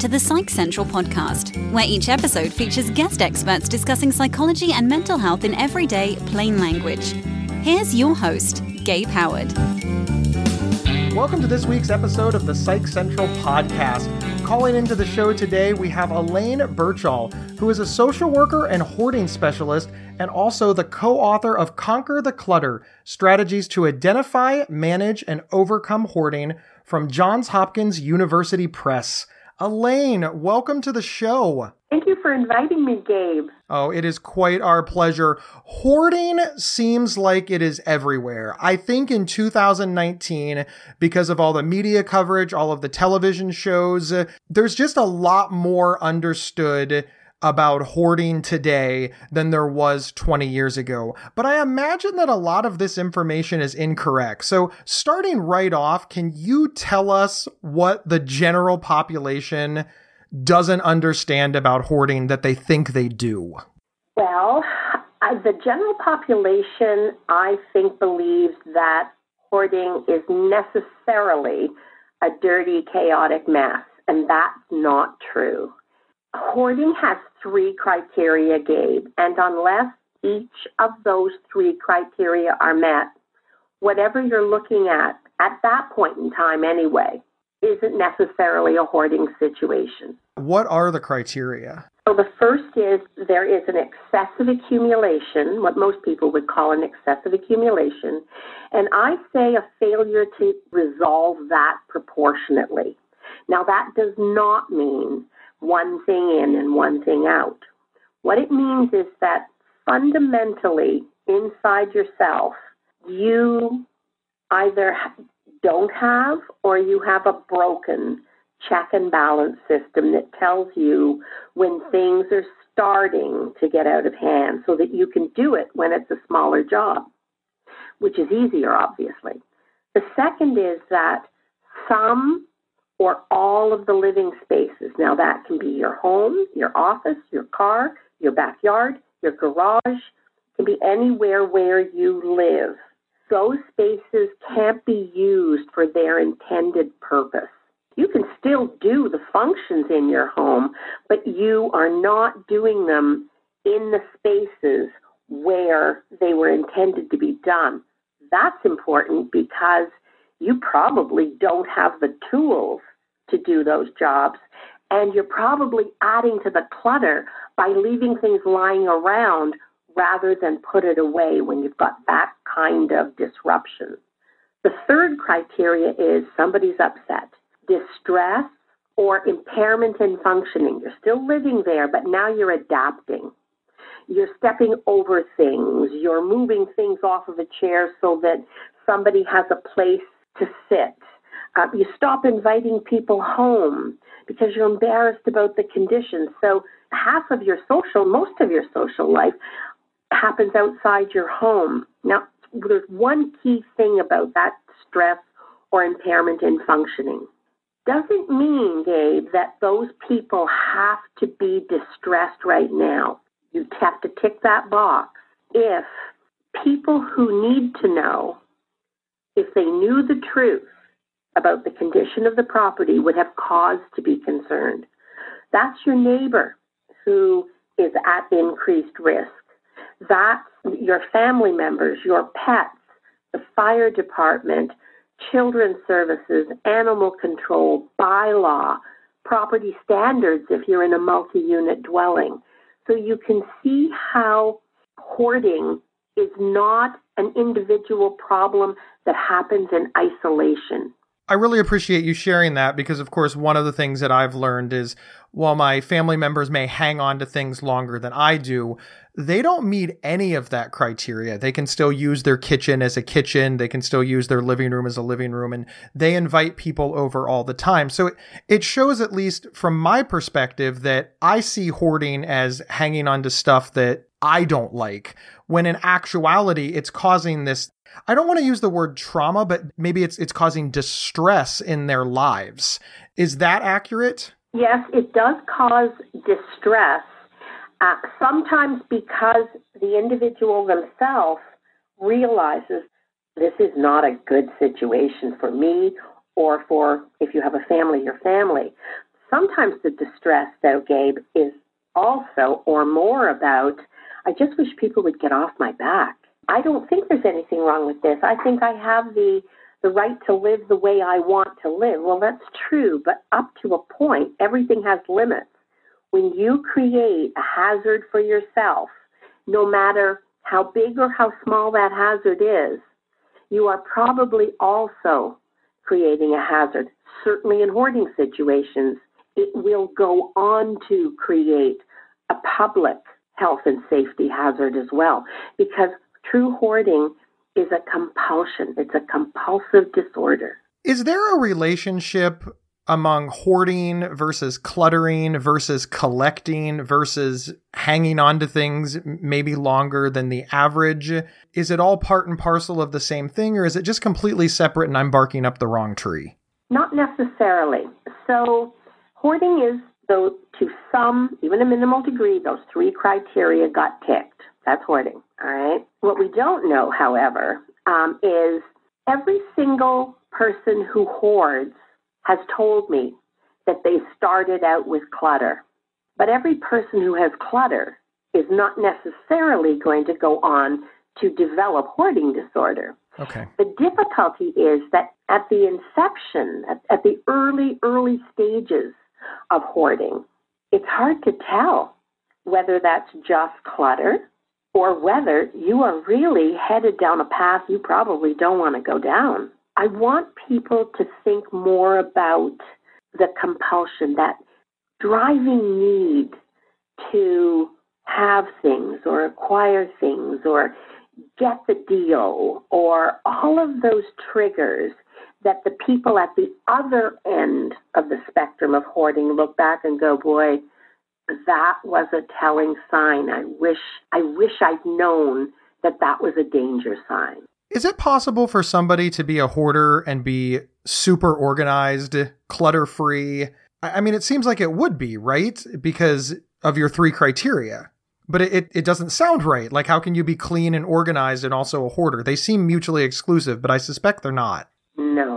To the Psych Central podcast, where each episode features guest experts discussing psychology and mental health in everyday, plain language. Here's your host, Gabe Howard. Welcome to this week's episode of the Psych Central podcast. Calling into the show today, we have Elaine Birchall, who is a social worker and hoarding specialist, and also the co author of Conquer the Clutter Strategies to Identify, Manage, and Overcome Hoarding from Johns Hopkins University Press. Elaine, welcome to the show. Thank you for inviting me, Gabe. Oh, it is quite our pleasure. Hoarding seems like it is everywhere. I think in 2019, because of all the media coverage, all of the television shows, there's just a lot more understood about hoarding today than there was 20 years ago. But I imagine that a lot of this information is incorrect. So, starting right off, can you tell us what the general population doesn't understand about hoarding that they think they do? Well, uh, the general population, I think, believes that hoarding is necessarily a dirty, chaotic mess, and that's not true. Hoarding has three criteria, Gabe, and unless each of those three criteria are met, whatever you're looking at at that point in time anyway isn't necessarily a hoarding situation. What are the criteria? So the first is there is an excessive accumulation, what most people would call an excessive accumulation, and I say a failure to resolve that proportionately. Now that does not mean one thing in and one thing out. What it means is that fundamentally inside yourself, you either don't have or you have a broken check and balance system that tells you when things are starting to get out of hand so that you can do it when it's a smaller job, which is easier, obviously. The second is that some or all of the living spaces. Now, that can be your home, your office, your car, your backyard, your garage, it can be anywhere where you live. Those spaces can't be used for their intended purpose. You can still do the functions in your home, but you are not doing them in the spaces where they were intended to be done. That's important because you probably don't have the tools to do those jobs. And you're probably adding to the clutter by leaving things lying around rather than put it away when you've got that kind of disruption. The third criteria is somebody's upset, distress, or impairment in functioning. You're still living there, but now you're adapting. You're stepping over things. You're moving things off of a chair so that somebody has a place to sit. Uh, you stop inviting people home because you're embarrassed about the conditions. So half of your social, most of your social life happens outside your home. Now, there's one key thing about that stress or impairment in functioning. Doesn't mean, Gabe, that those people have to be distressed right now. You have to tick that box. If people who need to know, if they knew the truth about the condition of the property, would have cause to be concerned. That's your neighbor who is at increased risk. That's your family members, your pets, the fire department, children's services, animal control, bylaw, property standards if you're in a multi unit dwelling. So you can see how hoarding is not an individual problem that happens in isolation. I really appreciate you sharing that because, of course, one of the things that I've learned is while my family members may hang on to things longer than I do, they don't meet any of that criteria. They can still use their kitchen as a kitchen. They can still use their living room as a living room and they invite people over all the time. So it, shows, at least from my perspective, that I see hoarding as hanging on to stuff that I don't like, when in actuality, it's causing this I don't want to use the word trauma, but maybe it's it's causing distress in their lives. Is that accurate? Yes, it does cause distress. Uh, sometimes because the individual themselves realizes this is not a good situation for me or for if you have a family, your family. Sometimes the distress, though, Gabe, is also or more about, I just wish people would get off my back. I don't think there's anything wrong with this. I think I have the the right to live the way I want to live. Well, that's true, but up to a point, everything has limits. When you create a hazard for yourself, no matter how big or how small that hazard is, you are probably also creating a hazard. Certainly in hoarding situations, it will go on to create a public health and safety hazard as well because true hoarding is a compulsion. It's a compulsive disorder. Is there a relationship among hoarding versus cluttering versus collecting versus hanging on to things maybe longer than the average? Is it all part and parcel of the same thing or is it just completely separate and I'm barking up the wrong tree? Not necessarily. So, hoarding is, though, to some, even a minimal degree, those three criteria got ticked. That's hoarding. All right. What we don't know, however, um, is every single person who hoards has told me that they started out with clutter. But every person who has clutter is not necessarily going to go on to develop hoarding disorder. Okay. The difficulty is that at the inception, at, at the early, early stages of hoarding, it's hard to tell whether that's just clutter or whether you are really headed down a path you probably don't want to go down. I want people to think more about the compulsion, that driving need to have things or acquire things or get the deal or all of those triggers that the people at the other end of the spectrum of hoarding look back and go, boy, that was a telling sign. I wish I wish I'd known that that was a danger sign. Is it possible for somebody to be a hoarder and be super organized, clutter free? I mean, it seems like it would be, right? Because of your three criteria. But it, it, it, doesn't sound right. Like, how can you be clean and organized and also a hoarder? They seem mutually exclusive, but I suspect they're not. No,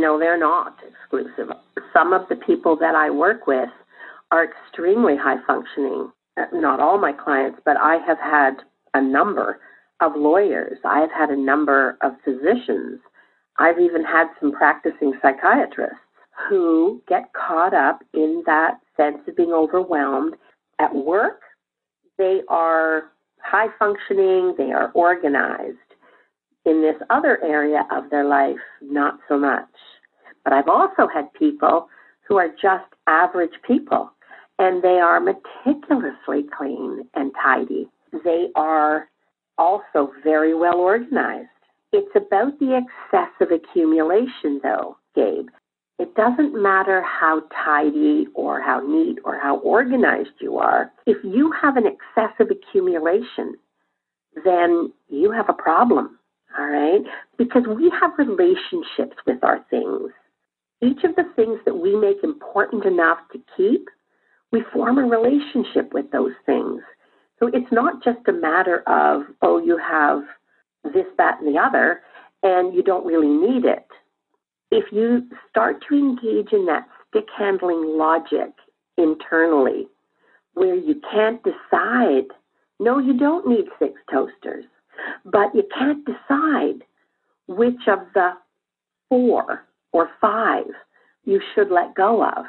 no, they're not exclusive. Some of the people that I work with are extremely high functioning. Uh, not all my clients, but I have had a number of lawyers. I have had a number of physicians. I've even had some practicing psychiatrists who get caught up in that sense of being overwhelmed. At work, they are high functioning, they are organized. In this other area of their life, not so much. But I've also had people who are just average people and they are meticulously clean and tidy. They are also very well organized. It's about the excessive accumulation, though, Gabe. It doesn't matter how tidy or how neat or how organized you are. If you have an excessive accumulation, then you have a problem, all right? Because we have relationships with our things. Each of the things that we make important enough to keep we form a relationship with those things. So it's not just a matter of, oh, you have this, that, and the other, and you don't really need it. If you start to engage in that stick handling logic internally, where you can't decide, no, you don't need six toasters, but you can't decide which of the four or five you should let go of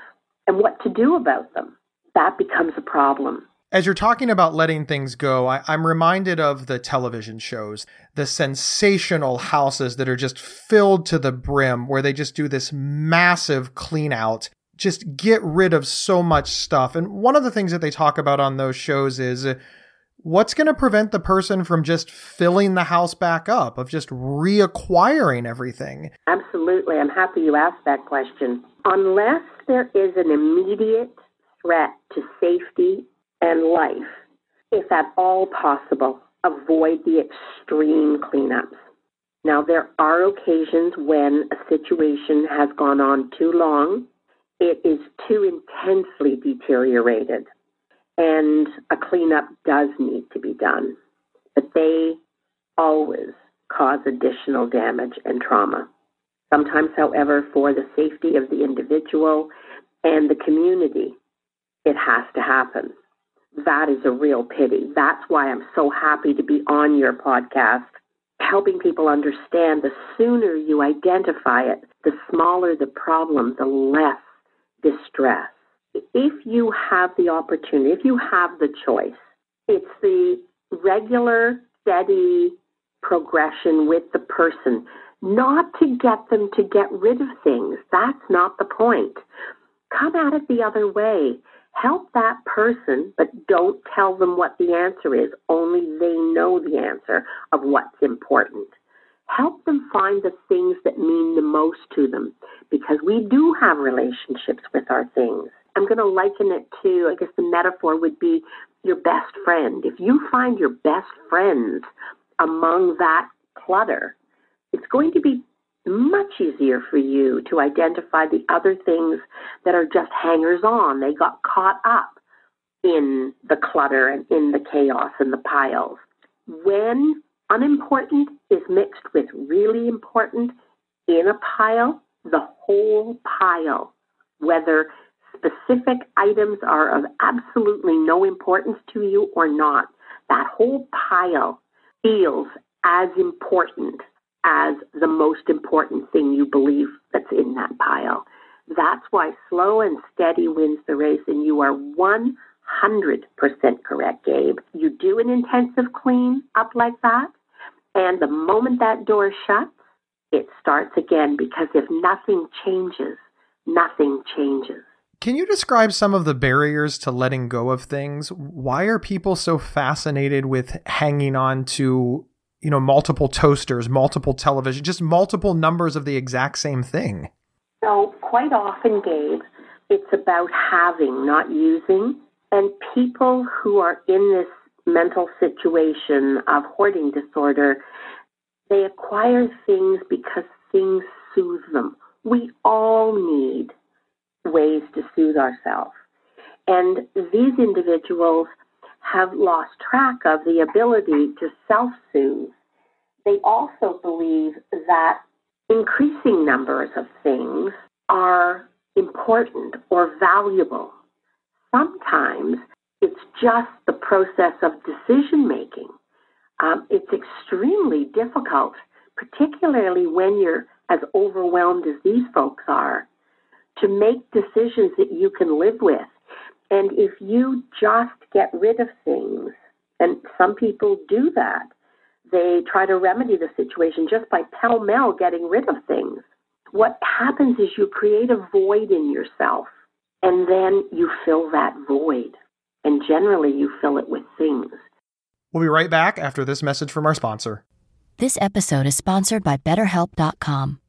and what to do about them that becomes a problem. As you're talking about letting things go, I, am reminded of the television shows, the sensational houses that are just filled to the brim, where they just do this massive clean out, just get rid of so much stuff. And one of the things that they talk about on those shows is what's going to prevent the person from just filling the house back up, of just reacquiring everything? Absolutely. I'm happy you asked that question. Unless there is an immediate threat to safety and life, if at all possible, avoid the extreme cleanups. Now, there are occasions when a situation has gone on too long, it is too intensely deteriorated, and a cleanup does need to be done. But they always cause additional damage and trauma. Sometimes, however, for the safety of the individual and the community, it has to happen. That is a real pity. That's why I'm so happy to be on your podcast, helping people understand the sooner you identify it, the smaller the problem, the less distress. If you have the opportunity, if you have the choice, it's the regular, steady progression with the person, not to get them to get rid of things. That's not the point. Come at it the other way. Help that person, but don't tell them what the answer is. Only they know the answer of what's important. Help them find the things that mean the most to them because we do have relationships with our things. I'm going to liken it to, I guess the metaphor would be your best friend. If you find your best friends among that clutter, it's going to be much easier for you to identify the other things that are just hangers on. They got caught up in the clutter and in the chaos and the piles. When unimportant is mixed with really important in a pile, the whole pile, whether specific items are of absolutely no importance to you or not, that whole pile feels as important as the most important thing you believe that's in that pile. That's why slow and steady wins the race, and you are 100% correct, Gabe. You do an intensive clean up like that, and the moment that door shuts, it starts again because if nothing changes, nothing changes. Can you describe some of the barriers to letting go of things? Why are people so fascinated with hanging on to you know, multiple toasters, multiple television, just multiple numbers of the exact same thing. So, quite often, Gabe, it's about having, not using. And people who are in this mental situation of hoarding disorder, they acquire things because things soothe them. We all need ways to soothe ourselves. And these individuals have lost track of the ability to self soothe. They also believe that increasing numbers of things are important or valuable. Sometimes it's just the process of decision making. Um, it's extremely difficult, particularly when you're as overwhelmed as these folks are, to make decisions that you can live with and if you just get rid of things, and some people do that, they try to remedy the situation just by pell mell getting rid of things. What happens is you create a void in yourself, and then you fill that void. And generally, you fill it with things. We'll be right back after this message from our sponsor. This episode is sponsored by BetterHelp.com.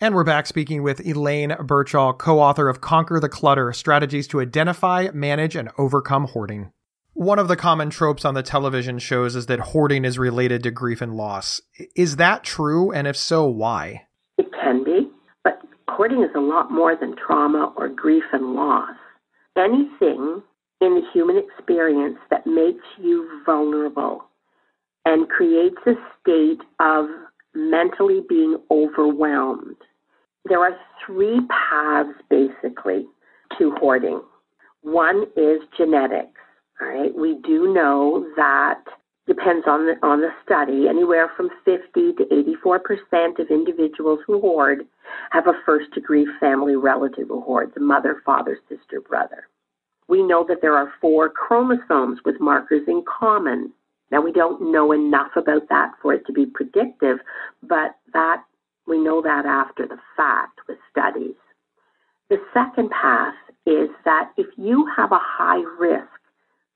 And we're back speaking with Elaine Birchall, co author of Conquer the Clutter Strategies to Identify, Manage, and Overcome Hoarding. One of the common tropes on the television shows is that hoarding is related to grief and loss. Is that true? And if so, why? It can be, but hoarding is a lot more than trauma or grief and loss. Anything in the human experience that makes you vulnerable and creates a state of mentally being overwhelmed there are three paths basically to hoarding. One is genetics. All right, we do know that depends on the on the study. Anywhere from 50 to 84 percent of individuals who hoard have a first degree family relative who hoards: a mother, father, sister, brother. We know that there are four chromosomes with markers in common. Now we don't know enough about that for it to be predictive, but that we know that after the fact with studies. The second path is that if you have a high risk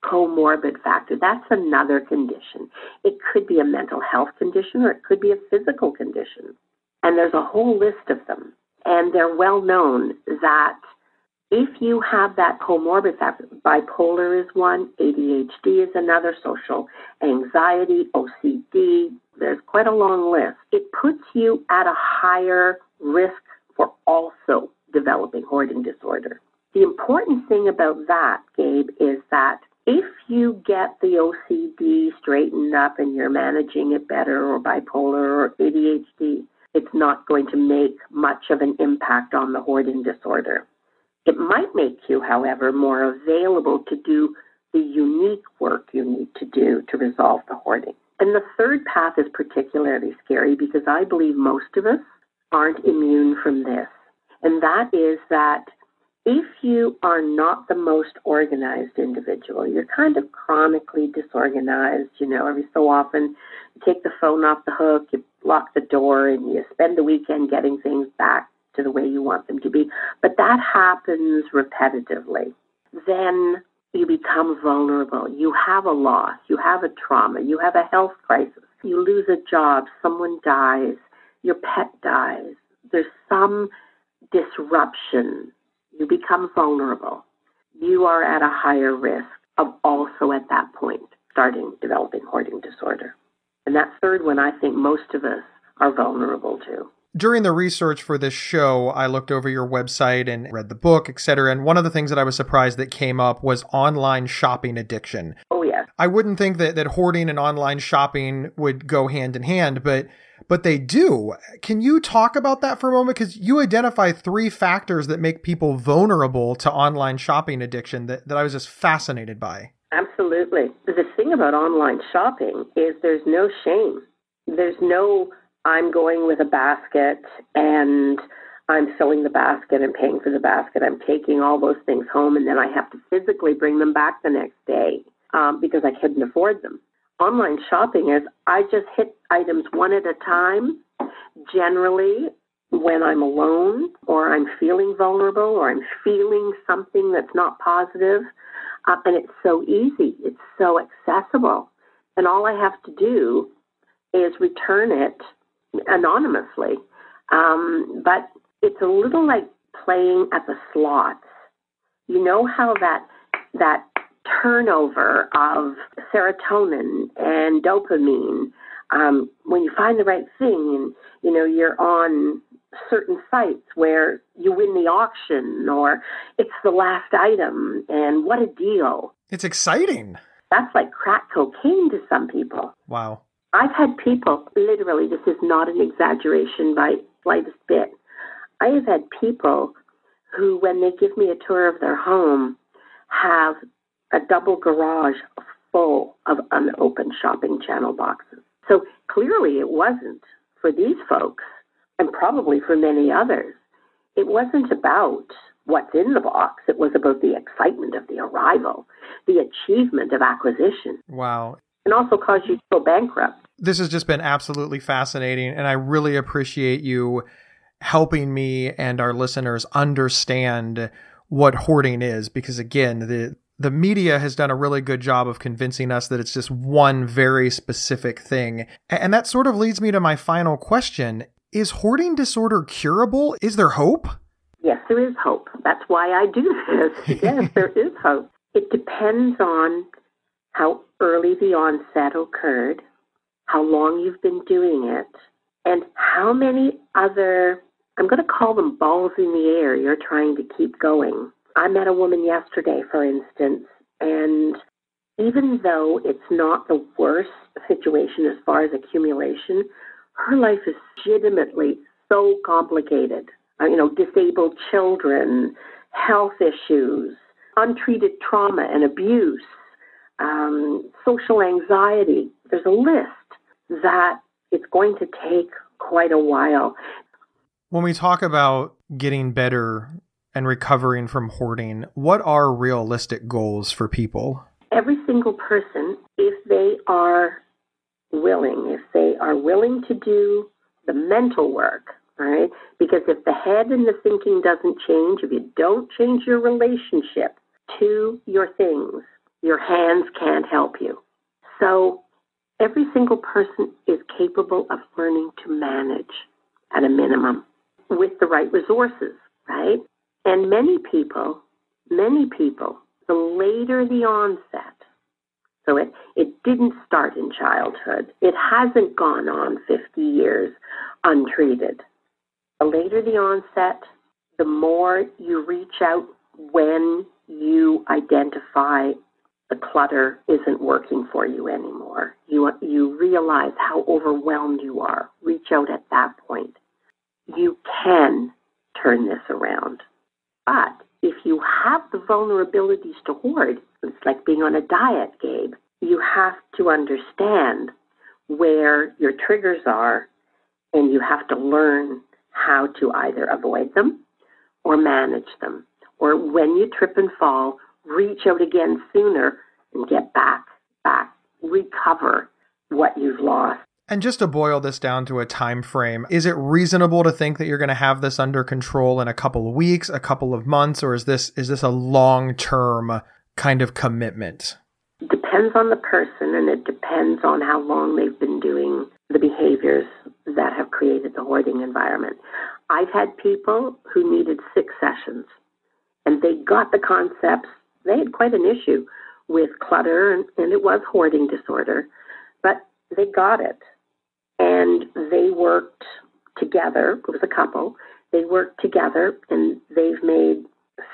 comorbid factor, that's another condition. It could be a mental health condition or it could be a physical condition. And there's a whole list of them. And they're well known that If you have that comorbid factor, bipolar is one, ADHD is another, social anxiety, OCD, there's quite a long list. It puts you at a higher risk for also developing hoarding disorder. The important thing about that, Gabe, is that if you get the OCD straightened up and you're managing it better, or bipolar or ADHD, it's not going to make much of an impact on the hoarding disorder. It might make you, however, more available to do the unique work you need to do to resolve the hoarding. And the third path is particularly scary because I believe most of us aren't immune from this. And that is that if you are not the most organized individual, you're kind of chronically disorganized, you know, every so often you take the phone off the hook, you lock the door, and you spend the weekend getting things back to the way you want them to be. But that happens repetitively. Then you become vulnerable. You have a loss, you have a trauma, you have a health crisis, you lose a job, someone dies, your pet dies. There's some disruption you become vulnerable, you are at a higher risk of also at that point starting developing hoarding disorder. And that third one, I think most of us are vulnerable to. During the research for this show, I looked over your website and read the book, etc. And one of the things that I was surprised that came up was online shopping addiction. Oh, yes. I wouldn't think that, that hoarding and online shopping would go hand in hand, but but they do. Can you talk about that for a moment? Because you identify three factors that make people vulnerable to online shopping addiction that, that I was just fascinated by. Absolutely. The thing about online shopping is there's no shame. There's no, I'm going with a basket and I'm filling the basket and paying for the basket. I'm taking all those things home and then I have to physically bring them back the next day um, because I couldn't afford them online shopping is I just hit items one at a time. Generally, when I'm alone or I'm feeling vulnerable or I'm feeling something that's not positive, uh, and it's so easy, it's so accessible. And all I have to do is return it anonymously. Um, but it's a little like playing at the slots. You know how that that turnover of serotonin and dopamine um, when you find the right thing and you know you're on certain sites where you win the auction or it's the last item and what a deal it's exciting that's like crack cocaine to some people wow i've had people literally this is not an exaggeration by slightest bit i have had people who when they give me a tour of their home have a double garage full of unopened shopping channel boxes. So clearly it wasn't for these folks, and probably for many others. It wasn't about what's in the box, it was about the excitement of the arrival, the achievement of acquisition. Wow. And also cause you to go bankrupt. This has just been absolutely fascinating, and I really appreciate you helping me and our listeners understand what hoarding is because again the the media has done a really good job of convincing us that it's just one very specific thing. And that sort of leads me to my final question. Is hoarding disorder curable? Is there hope? Yes, there is hope. That's why I do this. Yes, there is hope. It depends on how early the onset occurred, how long you've been doing it, and how many other, I'm going to call them balls in the air, you're trying to keep going. I met a woman yesterday, for instance, and even though it's not the worst situation as far as accumulation, her life is legitimately so complicated. Uh, you know, disabled children, health issues, untreated trauma and abuse, um, social anxiety. There's a list that it's going to take quite a while. When we talk about getting better and recovering from hoarding, what are realistic goals for people? Every single person, if they are willing, if they are willing to do the mental work, right? Because if the head and the thinking doesn't change, if you don't change your relationship to your things, your hands can't help you. So every single person is capable of learning to manage at a minimum with the right resources, right? And many people, many people, the later the onset, so it, it didn't start in childhood. It hasn't gone on 50 years untreated. The later the onset, the more you reach out when you identify the clutter isn't working for you anymore. You, you realize how overwhelmed you are. Reach out at that point. You can turn this around. But if you have the vulnerabilities to hoard, it's like being on a diet, Gabe. You have to understand where your triggers are and you have to learn how to either avoid them or manage them. Or when you trip and fall, reach out again sooner and get back, back, recover what you've lost. And just to boil this down to a time frame, is it reasonable to think that you're going to have this under control in a couple of weeks, a couple of months, or is this is this a long-term kind of commitment? Depends on the person and it depends on how long they've been doing the behaviors that have created the hoarding environment. I've had people who needed six sessions and they got the concepts. They had quite an issue with clutter and, and it was hoarding disorder, but they got it and they worked together. It was a couple. They worked together and they've made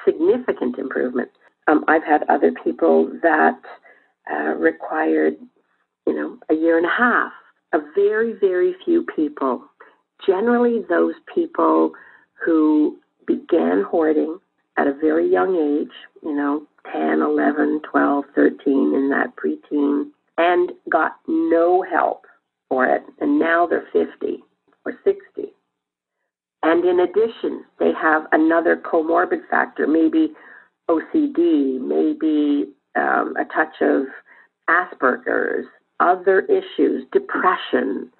significant improvement. Um, I've had other people that uh, required, you know, a year and a half. A very, very few people. Generally, those people who began hoarding at a very young age, you know, 10, 11, 12, 13, in that preteen, and got no help for it, and now they're 50 or 60. And in addition, they have another comorbid factor, maybe OCD, maybe um, a touch of Asperger's, other issues, depression,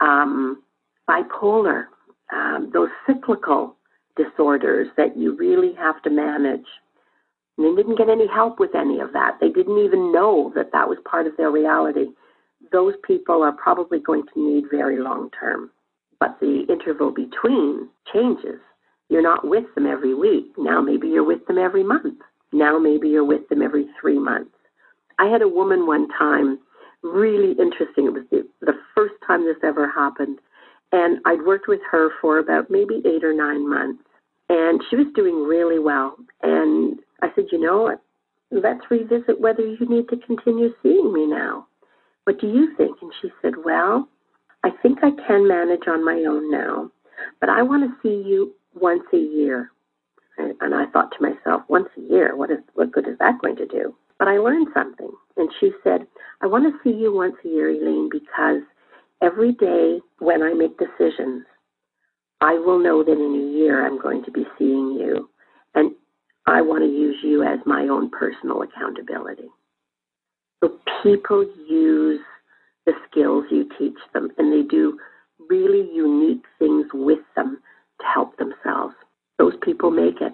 um, bipolar, um, those cyclical disorders that you really have to manage. And they didn't get any help with any of that. They didn't even know that that was part of their reality. Those people are probably going to need very long term. But the interval between changes. You're not with them every week. Now maybe you're with them every month. Now maybe you're with them every three months. I had a woman one time, really interesting. It was the, the first time this ever happened. And I'd worked with her for about maybe eight or nine months. And she was doing really well. And I said, you know, let's revisit whether you need to continue seeing me now. What do you think? And she said, well, I think I can manage on my own now, but I want to see you once a year. And I thought to myself, once a year, what is what good is that going to do? But I learned something. And she said, I want to see you once a year, Elaine, because every day when I make decisions, I will know that in a year I'm going to be seeing you. And I want to use you as my own personal accountability. So people use the skills you teach them and they do really unique things with them to help themselves. Those people make it.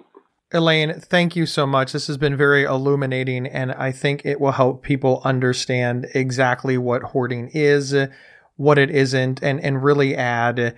Elaine, thank you so much. This has been very illuminating, and I think it will help people understand exactly what hoarding is, what it isn't, and, and really add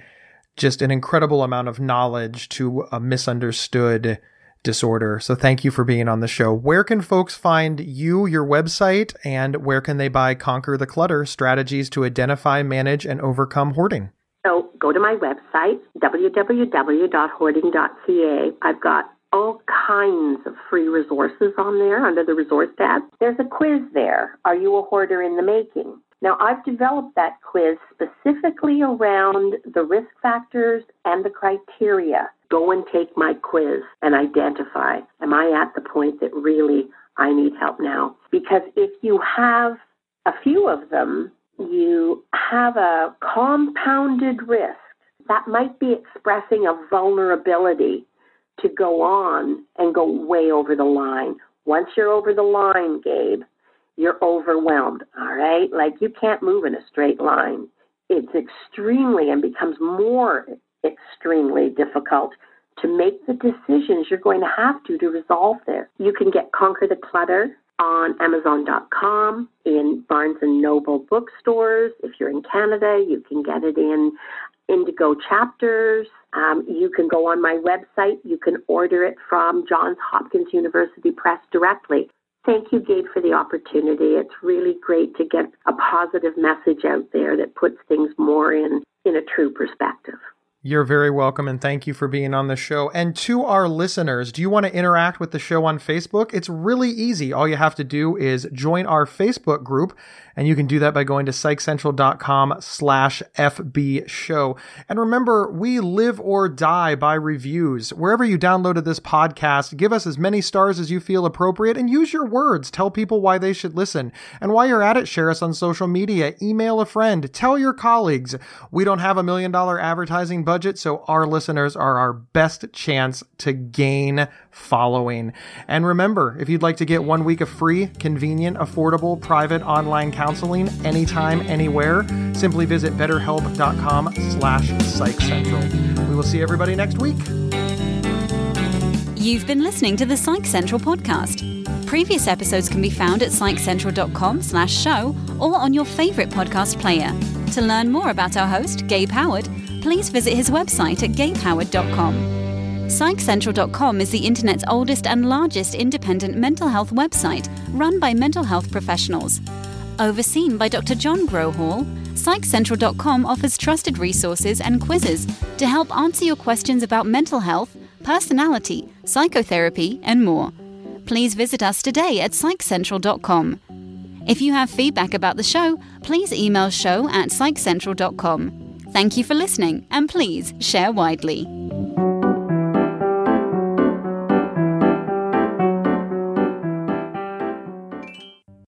just an incredible amount of knowledge to a misunderstood disorder. So thank you for being on the show. Where can folks find you, your website, and where can they buy Conquer the Clutter strategies to identify, manage, and overcome hoarding? So go to my website, www.hoarding.ca. I've got all kinds of free resources on there under the resource tab. There's a quiz there. Are you a hoarder in the making? Now, I've developed that quiz specifically around the risk factors and the criteria. Go and take my quiz and identify am I at the point that really I need help now? Because if you have a few of them, you have a compounded risk that might be expressing a vulnerability to go on and go way over the line. Once you're over the line, Gabe, you're overwhelmed, all right? Like you can't move in a straight line. It's extremely and becomes more extremely difficult to make the decisions you're going to have to to resolve this. You can get Conquer the Clutter on Amazon.com, in Barnes and Noble bookstores. If you're in Canada, you can get it in Indigo chapters. Um, you can go on my website. You can order it from Johns Hopkins University Press directly. Thank you, Gabe, for the opportunity. It's really great to get a positive message out there that puts things more in, in a true perspective. You're very welcome and thank you for being on the show. And to our listeners, do you want to interact with the show on Facebook? It's really easy. All you have to do is join our Facebook group and you can do that by going to psychcentral.com slash FB show. And remember, we live or die by reviews. Wherever you downloaded this podcast, give us as many stars as you feel appropriate and use your words. Tell people why they should listen. And while you're at it, share us on social media, email a friend, tell your colleagues. We don't have a million dollar advertising budget, so our listeners are our best chance to gain following. And remember, if you'd like to get one week of free, convenient, affordable, private online counseling anytime, anywhere, simply visit betterhelp.com slash psychcentral. We will see everybody next week. You've been listening to the Psych Central podcast. Previous episodes can be found at psychcentral.com slash show or on your favorite podcast player. To learn more about our host, Gabe Howard, please visit his website at gabehoward.com. PsychCentral.com is the internet's oldest and largest independent mental health website run by mental health professionals. Overseen by Dr. John Grohol, PsychCentral.com offers trusted resources and quizzes to help answer your questions about mental health, personality, psychotherapy, and more. Please visit us today at PsychCentral.com. If you have feedback about the show, please email show at PsychCentral.com. Thank you for listening, and please share widely.